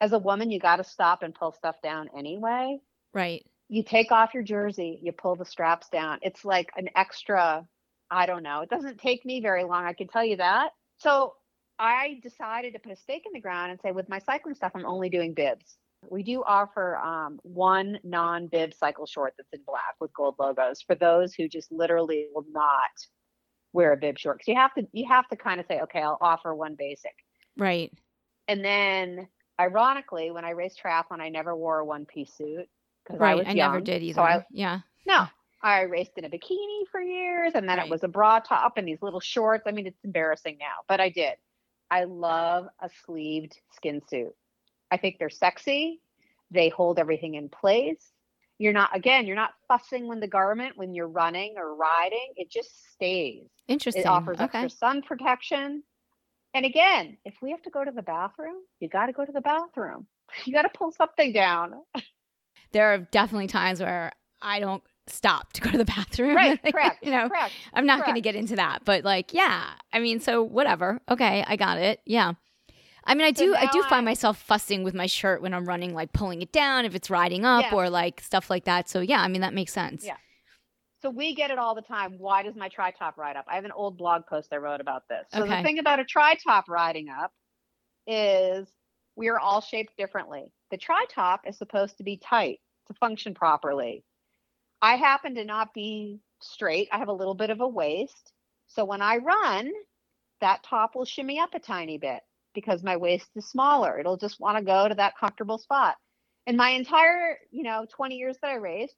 As a woman, you got to stop and pull stuff down anyway. Right. You take off your jersey, you pull the straps down. It's like an extra, I don't know. It doesn't take me very long, I can tell you that. So I decided to put a stake in the ground and say, with my cycling stuff, I'm only doing bibs. We do offer um, one non bib cycle short that's in black with gold logos for those who just literally will not wear a bib short. Because you have to, you have to kind of say, okay, I'll offer one basic. Right. And then, ironically, when I raced triathlon, I never wore a one piece suit because I Right. was I, never did either. So I yeah. no, I raced in a bikini for years, and then Right. it was a bra top and these little shorts. I mean, it's embarrassing now, but I did. I love a sleeved skin suit. I think they're sexy. They hold everything in place. You're not again, you're not fussing with the garment when you're running or riding. It just stays. Interesting. It offers okay. extra sun protection. And again, if we have to go to the bathroom, you got to go to the bathroom. You got to pull something down. There are definitely times where I don't stop to go to the bathroom. Right, correct. you know, correct. I'm not going to get into that, but like, yeah. I mean, so whatever. Okay, I got it. Yeah. I mean, I So do. I do find I- myself fussing with my shirt when I'm running, like pulling it down if it's riding up Yes. or like stuff like that. So yeah, I mean that makes sense. Yeah. So we get it all the time. Why does my tri top ride up? I have an old blog post I wrote about this. So Okay. the thing about a tri top riding up is we are all shaped differently. The tri top is supposed to be tight to function properly. I happen to not be straight. I have a little bit of a waist. So when I run, that top will shimmy up a tiny bit because my waist is smaller. It'll just want to go to that comfortable spot. And my entire, you know, 20 years that I raced,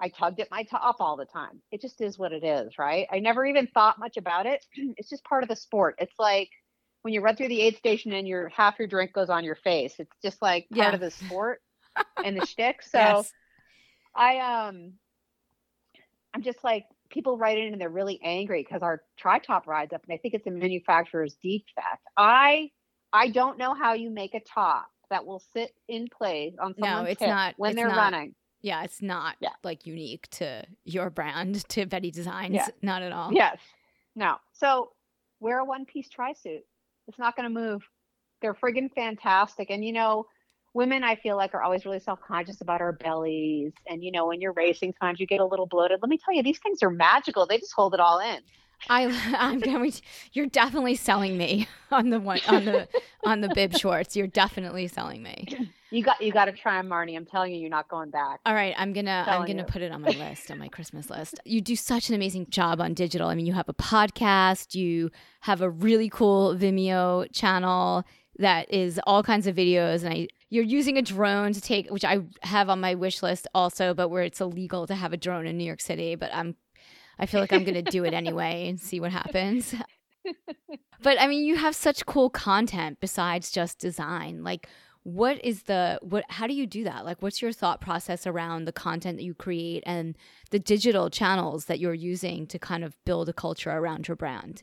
I tugged at my top all the time. It just is what it is, right? I never even thought much about it. it's just part of the sport. It's like when you run through the aid station and your half your drink goes on your face. It's just like part Yeah. of the sport and the shtick. So Yes. I um I'm just like people write in and they're really angry because our tri top rides up and I think it's a manufacturer's defect. I I don't know how you make a top that will sit in place on someone's No, it's not- when it's they're not. running. Yeah, it's not Yeah. like unique to your brand, to Betty Designs. Yeah. Not at all. Yes. No. So wear a one piece tri suit. It's not going to move. They're friggin' fantastic. And you know, women I feel like are always really self conscious about our bellies. And you know, when you're racing, sometimes you get a little bloated. Let me tell you, these things are magical. They just hold it all in. I, I'm going. You're definitely selling me on the one on the on the bib shorts. You're definitely selling me. You got you got to try them, Marnie. I'm telling you, you're not going back. All right, I'm gonna I'm Telling gonna you. put it on my list, on my Christmas list. You do such an amazing job on digital. I mean, you have a podcast, you have a really cool Vimeo channel that is all kinds of videos, and I you're using a drone to take, which I have on my wish list also, but where it's illegal to have a drone in New York City. But I'm I feel like I'm gonna do it anyway and see what happens. but I mean, you have such cool content besides just design, like what is the what how do you do that like what's your thought process around the content that you create and the digital channels that you're using to kind of build a culture around your brand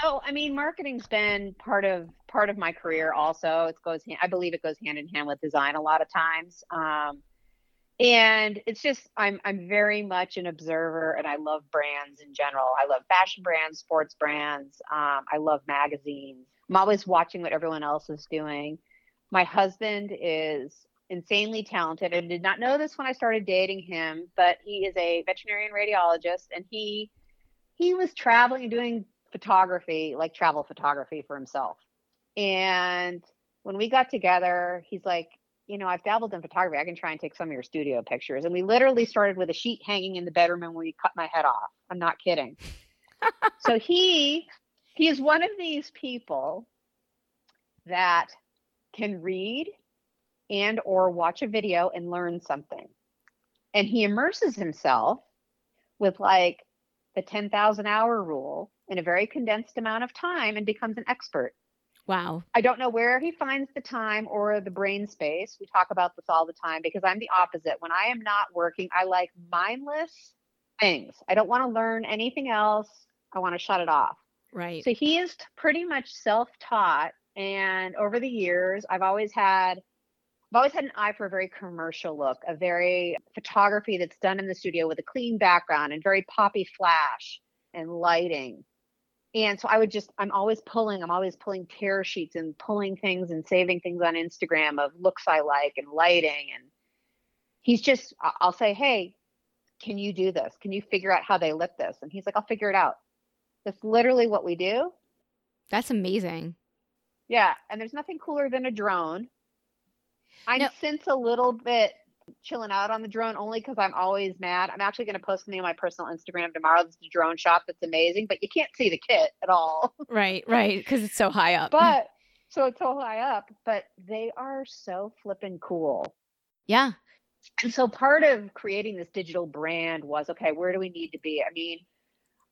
So, I mean, marketing's been part of part of my career. Also, it goes. I believe it goes hand in hand with design a lot of times. Um, and it's just I'm I'm very much an observer, and I love brands in general. I love fashion brands, sports brands. Um, I love magazines. I'm always watching what everyone else is doing. My husband is insanely talented. I did not know this when I started dating him, but he is a veterinarian radiologist, and he he was traveling and doing photography, like travel photography for himself. And when we got together, he's like, you know, I've dabbled in photography. I can try and take some of your studio pictures. And we literally started with a sheet hanging in the bedroom and we cut my head off. I'm not kidding. so he he is one of these people that can read and or watch a video and learn something. And he immerses himself with like the 10,000 hour rule in a very condensed amount of time and becomes an expert. Wow. I don't know where he finds the time or the brain space. We talk about this all the time because I'm the opposite. When I am not working, I like mindless things. I don't want to learn anything else. I want to shut it off. Right. So he is pretty much self-taught and over the years I've always had I've always had an eye for a very commercial look, a very photography that's done in the studio with a clean background and very poppy flash and lighting. And so I would just, I'm always pulling, I'm always pulling tear sheets and pulling things and saving things on Instagram of looks I like and lighting. And he's just, I'll say, hey, can you do this? Can you figure out how they lit this? And he's like, I'll figure it out. That's literally what we do. That's amazing. Yeah. And there's nothing cooler than a drone. I'm No. since a little bit chilling out on the drone only because I'm always mad. I'm actually going to post something on my personal Instagram tomorrow. It's a drone shot that's amazing, but you can't see the kit at all. Right, right. Because it's so high up. but so it's so high up, but they are so flippin' cool. yeah. And so part of creating this digital brand was okay, where do we need to be? I mean,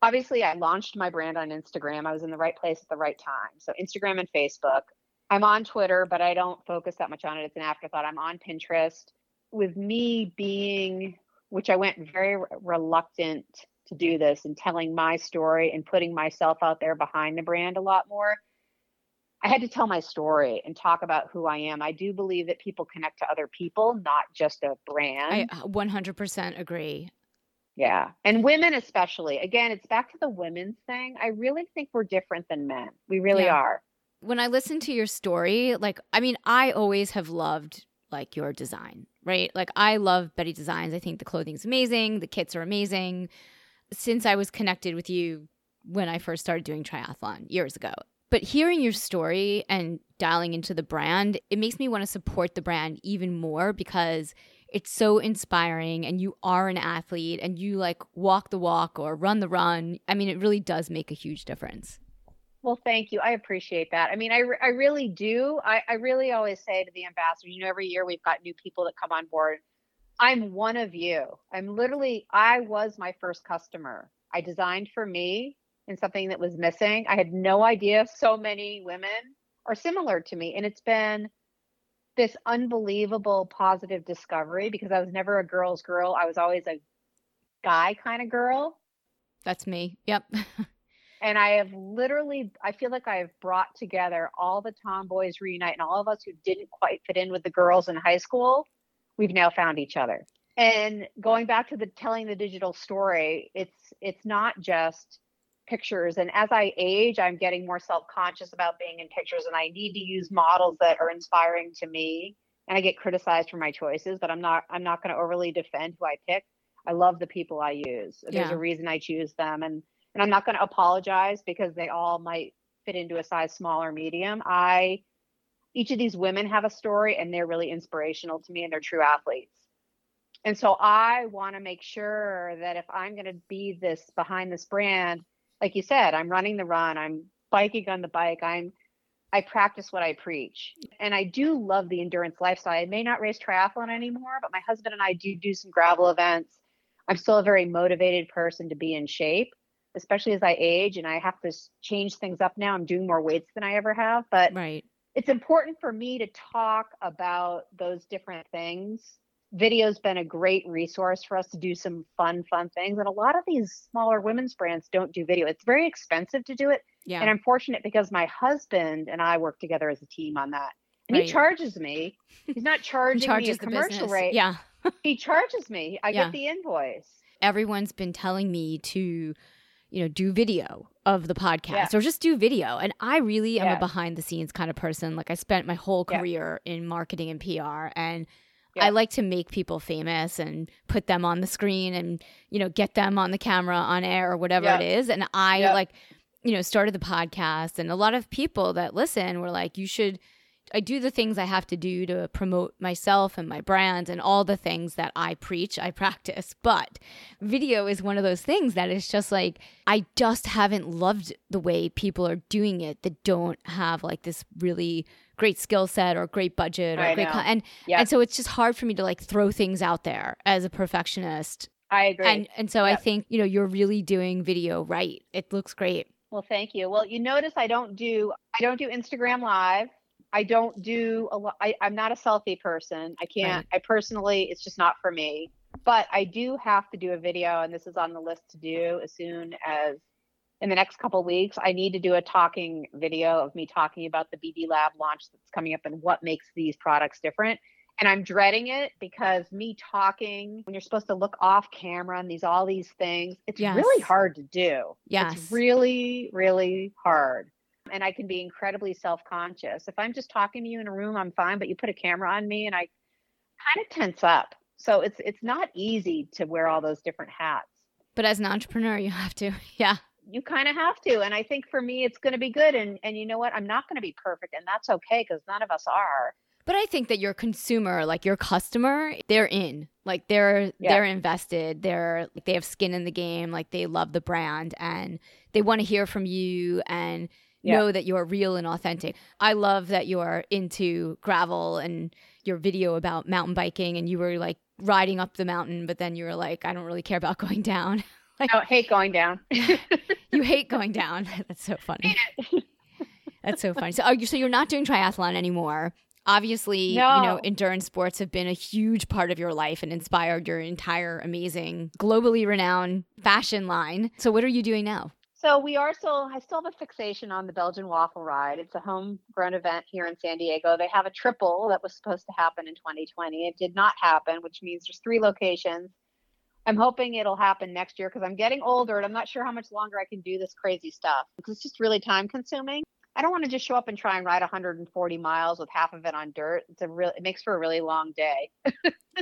obviously, I launched my brand on Instagram. I was in the right place at the right time. So, Instagram and Facebook. I'm on Twitter, but I don't focus that much on it. It's an afterthought. I'm on Pinterest. With me being, which I went very re- reluctant to do this and telling my story and putting myself out there behind the brand a lot more. I had to tell my story and talk about who I am. I do believe that people connect to other people, not just a brand. I 100% agree. Yeah. And women, especially. Again, it's back to the women's thing. I really think we're different than men. We really Yeah. are. When I listen to your story, like, I mean, I always have loved like your design, right? Like, I love Betty Designs. I think the clothing's amazing, the kits are amazing. Since I was connected with you when I first started doing triathlon years ago. But hearing your story and dialing into the brand, it makes me want to support the brand even more because it's so inspiring and you are an athlete and you like walk the walk or run the run. I mean, it really does make a huge difference. Well, thank you. I appreciate that. I mean, I, I really do. I, I really always say to the ambassadors, you know, every year we've got new people that come on board. I'm one of you. I'm literally, I was my first customer. I designed for me and something that was missing. I had no idea so many women are similar to me. And it's been this unbelievable positive discovery because I was never a girl's girl. I was always a guy kind of girl. That's me. Yep. and I have literally, I feel like I have brought together all the tomboys reunite and all of us who didn't quite fit in with the girls in high school. We've now found each other. And going back to the telling the digital story, it's it's not just pictures. And as I age, I'm getting more self-conscious about being in pictures, and I need to use models that are inspiring to me. And I get criticized for my choices, but I'm not I'm not going to overly defend who I pick. I love the people I use. There's Yeah. a reason I choose them, and and I'm not going to apologize because they all might fit into a size small or medium. I each of these women have a story and they're really inspirational to me and they're true athletes. And so I want to make sure that if I'm going to be this behind this brand, like you said, I'm running the run, I'm biking on the bike, I'm I practice what I preach. And I do love the endurance lifestyle. I may not race triathlon anymore, but my husband and I do do some gravel events. I'm still a very motivated person to be in shape, especially as I age and I have to change things up now. I'm doing more weights than I ever have, but right. it's important for me to talk about those different things. Video's been a great resource for us to do some fun, fun things. And a lot of these smaller women's brands don't do video. It's very expensive to do it. Yeah. And I'm fortunate because my husband and I work together as a team on that. And Right. he charges me. He's not He charging me a the commercial rate. Yeah. He charges me. I Yeah. get the invoice. Everyone's been telling me to, you know, do video of the podcast Yeah. or just do video. And I really am a behind the scenes kind of person. Like I spent my whole Yeah. career in marketing and PR and Yeah. I like to make people famous and put them on the screen and, you know, get them on the camera, on air or whatever Yeah. it is. And I Yeah. like, you know, started the podcast and a lot of people that listen were like, you should I do the things I have to do to promote myself and my brand and all the things that I preach, I practice. But video is one of those things that is just like, I just haven't loved the way people are doing it that don't have like this really great skill set or great budget or I great con- and Yep. and so it's just hard for me to like throw things out there as a perfectionist I agree. and and so I think you know you're really doing video right it looks great Well, thank you. Well, you notice I don't do I don't do Instagram live. I don't do a lot. I, I'm not a selfie person. I can't. I personally, it's just not for me. But I do have to do a video, and this is on the list to do as soon as in the next couple weeks. I need to do a talking video of me talking about the BB Lab launch that's coming up and what makes these products different. And I'm dreading it because me talking when you're supposed to look off camera and these all these things, it's really hard to do. yes It's really, really hard. And I can be incredibly self conscious. If I'm just talking to you in a room, I'm fine, but you put a camera on me and I kind of tense up. So it's it's not easy to wear all those different hats. but as an entrepreneur you have to yeah You kind of have to. And I think for me it's gonna be good. And and you know what? I'm not gonna be perfect, and that's okay because none of us are. But I think that your consumer, like your customer, they're in. Like they're Yeah. they're invested. They're like they have skin in the game. Like they love the brand and they want to hear from you and Yeah. know that you're real and authentic. I love that you're into gravel and your video about mountain biking and you were like riding up the mountain, but then you were like, I don't really care about going down. like, I don't hate going down. You hate going down. That's so funny. That's so funny. So, are you, so you're not doing triathlon anymore. Obviously, you know, endurance sports have been a huge part of your life and inspired your entire amazing, globally renowned fashion line. So, what are you doing now? So we are still, I still have a fixation on the Belgian waffle ride. It's a homegrown event here in San Diego. They have a triple that was supposed to happen in 2020. It did not happen, which means there's three locations. I'm hoping it'll happen next year because I'm getting older and I'm not sure how much longer I can do this crazy stuff because it's just really time consuming. I don't want to just show up and try and ride 140 miles with half of it on dirt. It's a real, it makes for a really long day.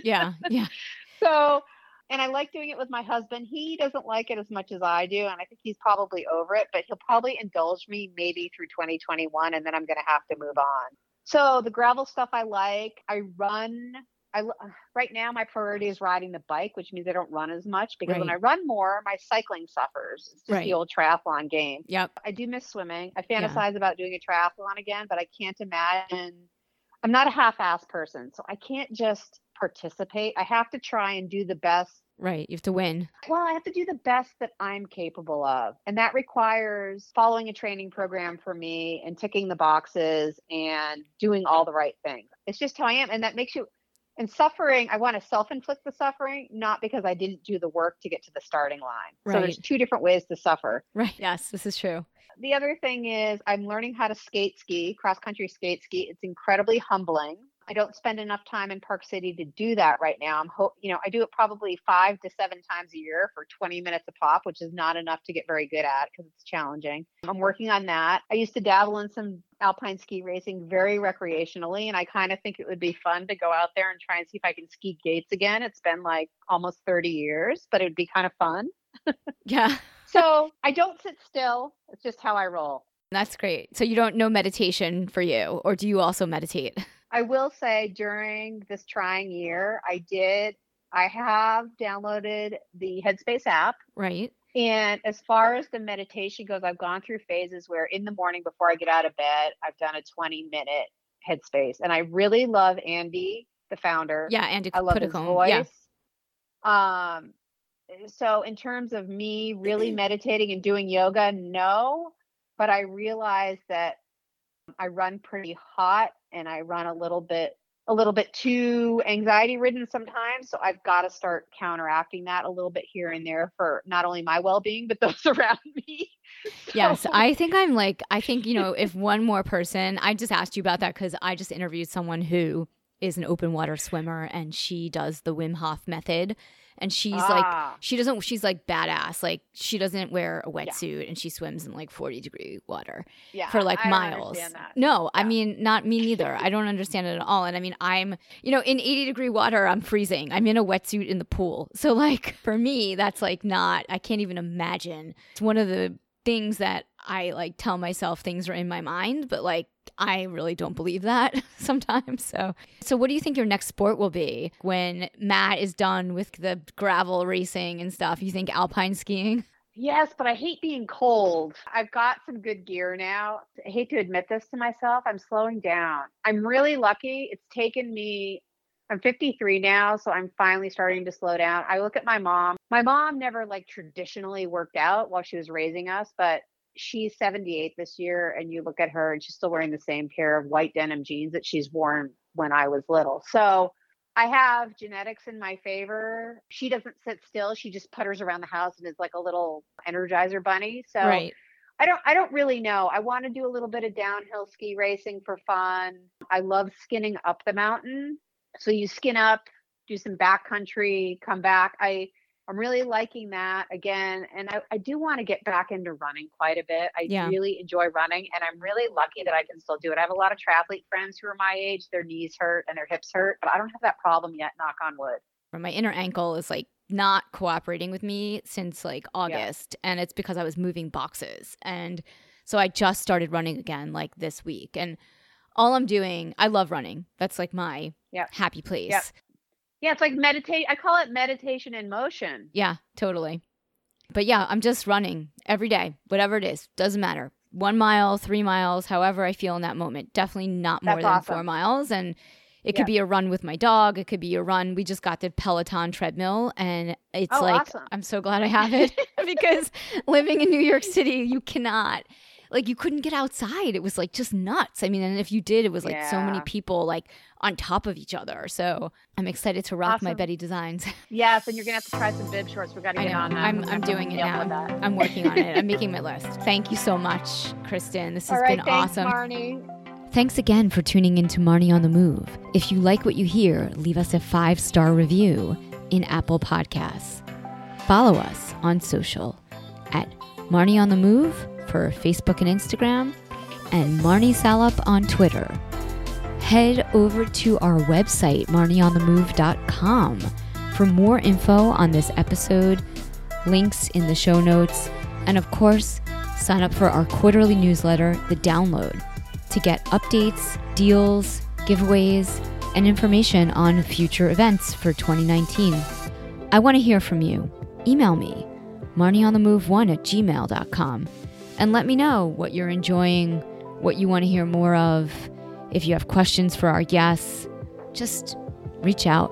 Yeah, yeah. So, and I like doing it with my husband. He doesn't like it as much as I do, and I think he's probably over it, but he'll probably indulge me maybe through 2021, and then I'm going to have to move on. So, the gravel stuff I like. I run. I l- uh, right now my priority is riding the bike, which means I don't run as much because when I run more, my cycling suffers. It's just Right. the old triathlon game. Yep. I do miss swimming. I Yeah. fantasize about doing a triathlon again, but I can't imagine. I'm not a half-ass person, so I can't just participate. I have to try and do the best. Right. You have to win. Well, I have to do the best that I'm capable of, and that requires following a training program for me and ticking the boxes and doing all the right things. It's just how I am, and that makes you. And suffering, I want to self-inflict the suffering, not because I didn't do the work to get to the starting line. Right. So there's two different ways to suffer Right. Yes, this is true. the other thing is I'm learning how to skate ski, cross country skate ski. It's incredibly humbling. I don't spend enough time in Park City to do that right now. I'm hope you know, I do it probably 5 to 7 times a year for 20 minutes a pop, which is not enough to get very good at because it's challenging. I'm working on that. I used to dabble in some alpine ski racing very recreationally and I kind of think it would be fun to go out there and try and see if I can ski gates again. It's been like almost 30 years, but it would be kind of fun. Yeah. So, I don't sit still. It's just how I roll. That's great. So you don't know meditation for you, or do you also meditate? I will say during this trying year, I did, I have downloaded the Headspace app. Right. And as far as the meditation goes, I've gone through phases where in the morning before I get out of bed, I've done a 20 minute Headspace. And I really love Andy, the founder. Yeah. Andy I love his voice. Yeah. Um, so in terms of me really meditating and doing yoga, no, but I realize that I run pretty hot and I run a little bit a little bit too anxiety ridden sometimes so i've got to start counteracting that a little bit here and there for not only my well-being but those around me Yes, I think I'm like, I think, you know, if one more person, I just asked you about that because I just interviewed someone who is an open water swimmer and she does the Wim Hof method. And she's like, Ah, she doesn't, she's like badass. Like, she doesn't wear a wetsuit and she swims in like 40 degree water yeah, for like I miles. No, I mean, not me neither. I don't understand it at all. And I mean, I'm, you know, in 80 degree water, I'm freezing. I'm in a wetsuit in the pool. So, like, for me, that's like not, I can't even imagine. It's one of the things that I like tell myself things are in my mind, but like I really don't believe that sometimes. So, so what do you think your next sport will be when Matt is done with the gravel racing and stuff? You think alpine skiing? Yes, but I hate being cold. I've got some good gear now. I hate to admit this to myself. I'm slowing down. I'm really lucky. It's taken me, I'm 53 now, so I'm finally starting to slow down. I look at my mom. My mom never like traditionally worked out while she was raising us, but she's 78 this year. And you look at her and she's still wearing the same pair of white denim jeans that she's worn when I was little. So I have genetics in my favor. She doesn't sit still. She just putters around the house and is like a little energizer bunny. So Right. I don't I don't really know. I want to do a little bit of downhill ski racing for fun. I love skinning up the mountain. So you skin up, do some backcountry, come back. I I'm really liking that again. And I, I do want to get back into running quite a bit. I Yeah. really enjoy running and I'm really lucky that I can still do it. I have a lot of triathlete friends who are my age, their knees hurt and their hips hurt, but I don't have that problem yet, knock on wood. My inner ankle is like not cooperating with me since like August, and it's because I was moving boxes. And so I just started running again like this week. And all I'm doing, I love running. That's like my Yep. happy place. Yep. Yeah, it's like meditate. I call it meditation in motion. Yeah, totally. But yeah, I'm just running every day, whatever it is, doesn't matter. One mile, three miles, however I feel in that moment. Definitely not more That's than awesome. four miles. And it Yeah. could be a run with my dog. It could be a run. We just got the Peloton treadmill, and it's Oh, like awesome. I'm so glad I have it because living in New York City, you cannot. Like you couldn't get outside. It was like just nuts. I mean, and if you did, it was like so many people like on top of each other. So I'm excited to rock my Betty designs. Yes, and you're gonna have to try some bib shorts. We got to I get on that. I'm, We're I'm doing it now. that. I'm working on it. I'm making my list. Thank you so much, Kristen. This has right, been thanks, awesome. Marnie. Thanks again for tuning in to Marnie on the Move. If you like what you hear, leave us a five star review in Apple Podcasts. Follow us on social at Marnie on the Move for Facebook and Instagram, and Marnie Salop on Twitter. Head over to our website, marnieonthemove.com, for more info on this episode, links in the show notes, and of course, sign up for our quarterly newsletter, The Download to get updates, deals, giveaways, and information on future events for 2019. I want to hear from you. Email me, marnieonthemove1 at gmail.com, and let me know what you're enjoying, what you want to hear more of. If you have questions for our guests, just reach out.